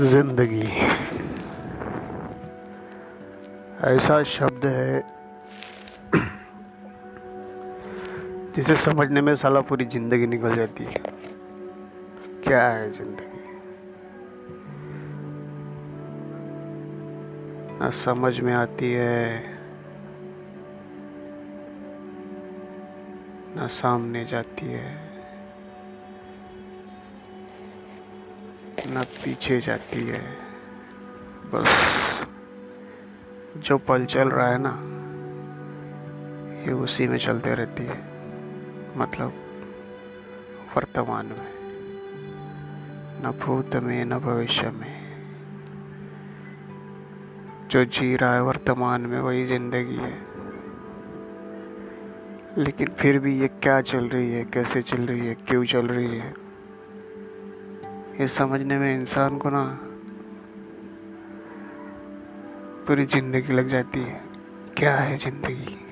ज़िंदगी। ऐसा शब्द है जिसे समझने में साला पूरी ज़िंदगी निकल जाती है। क्या है ज़िंदगी? ना समझ में आती है, ना सामने जाती है। न पीछे जाती है। बस, जो पल चल रहा है ना, ये उसी में चलते रहती है। मतलब वर्तमान में। न भूत में, न भविष्य में। जो जी रहा है वर्तमान में, वही ज़िंदगी है। लेकिन फिर भी ये क्या चल रही है, कैसे चल रही है, क्यों चल रही है? ये समझने में इंसान को ना पूरी ज़िंदगी लग जाती है। क्या है ज़िंदगी?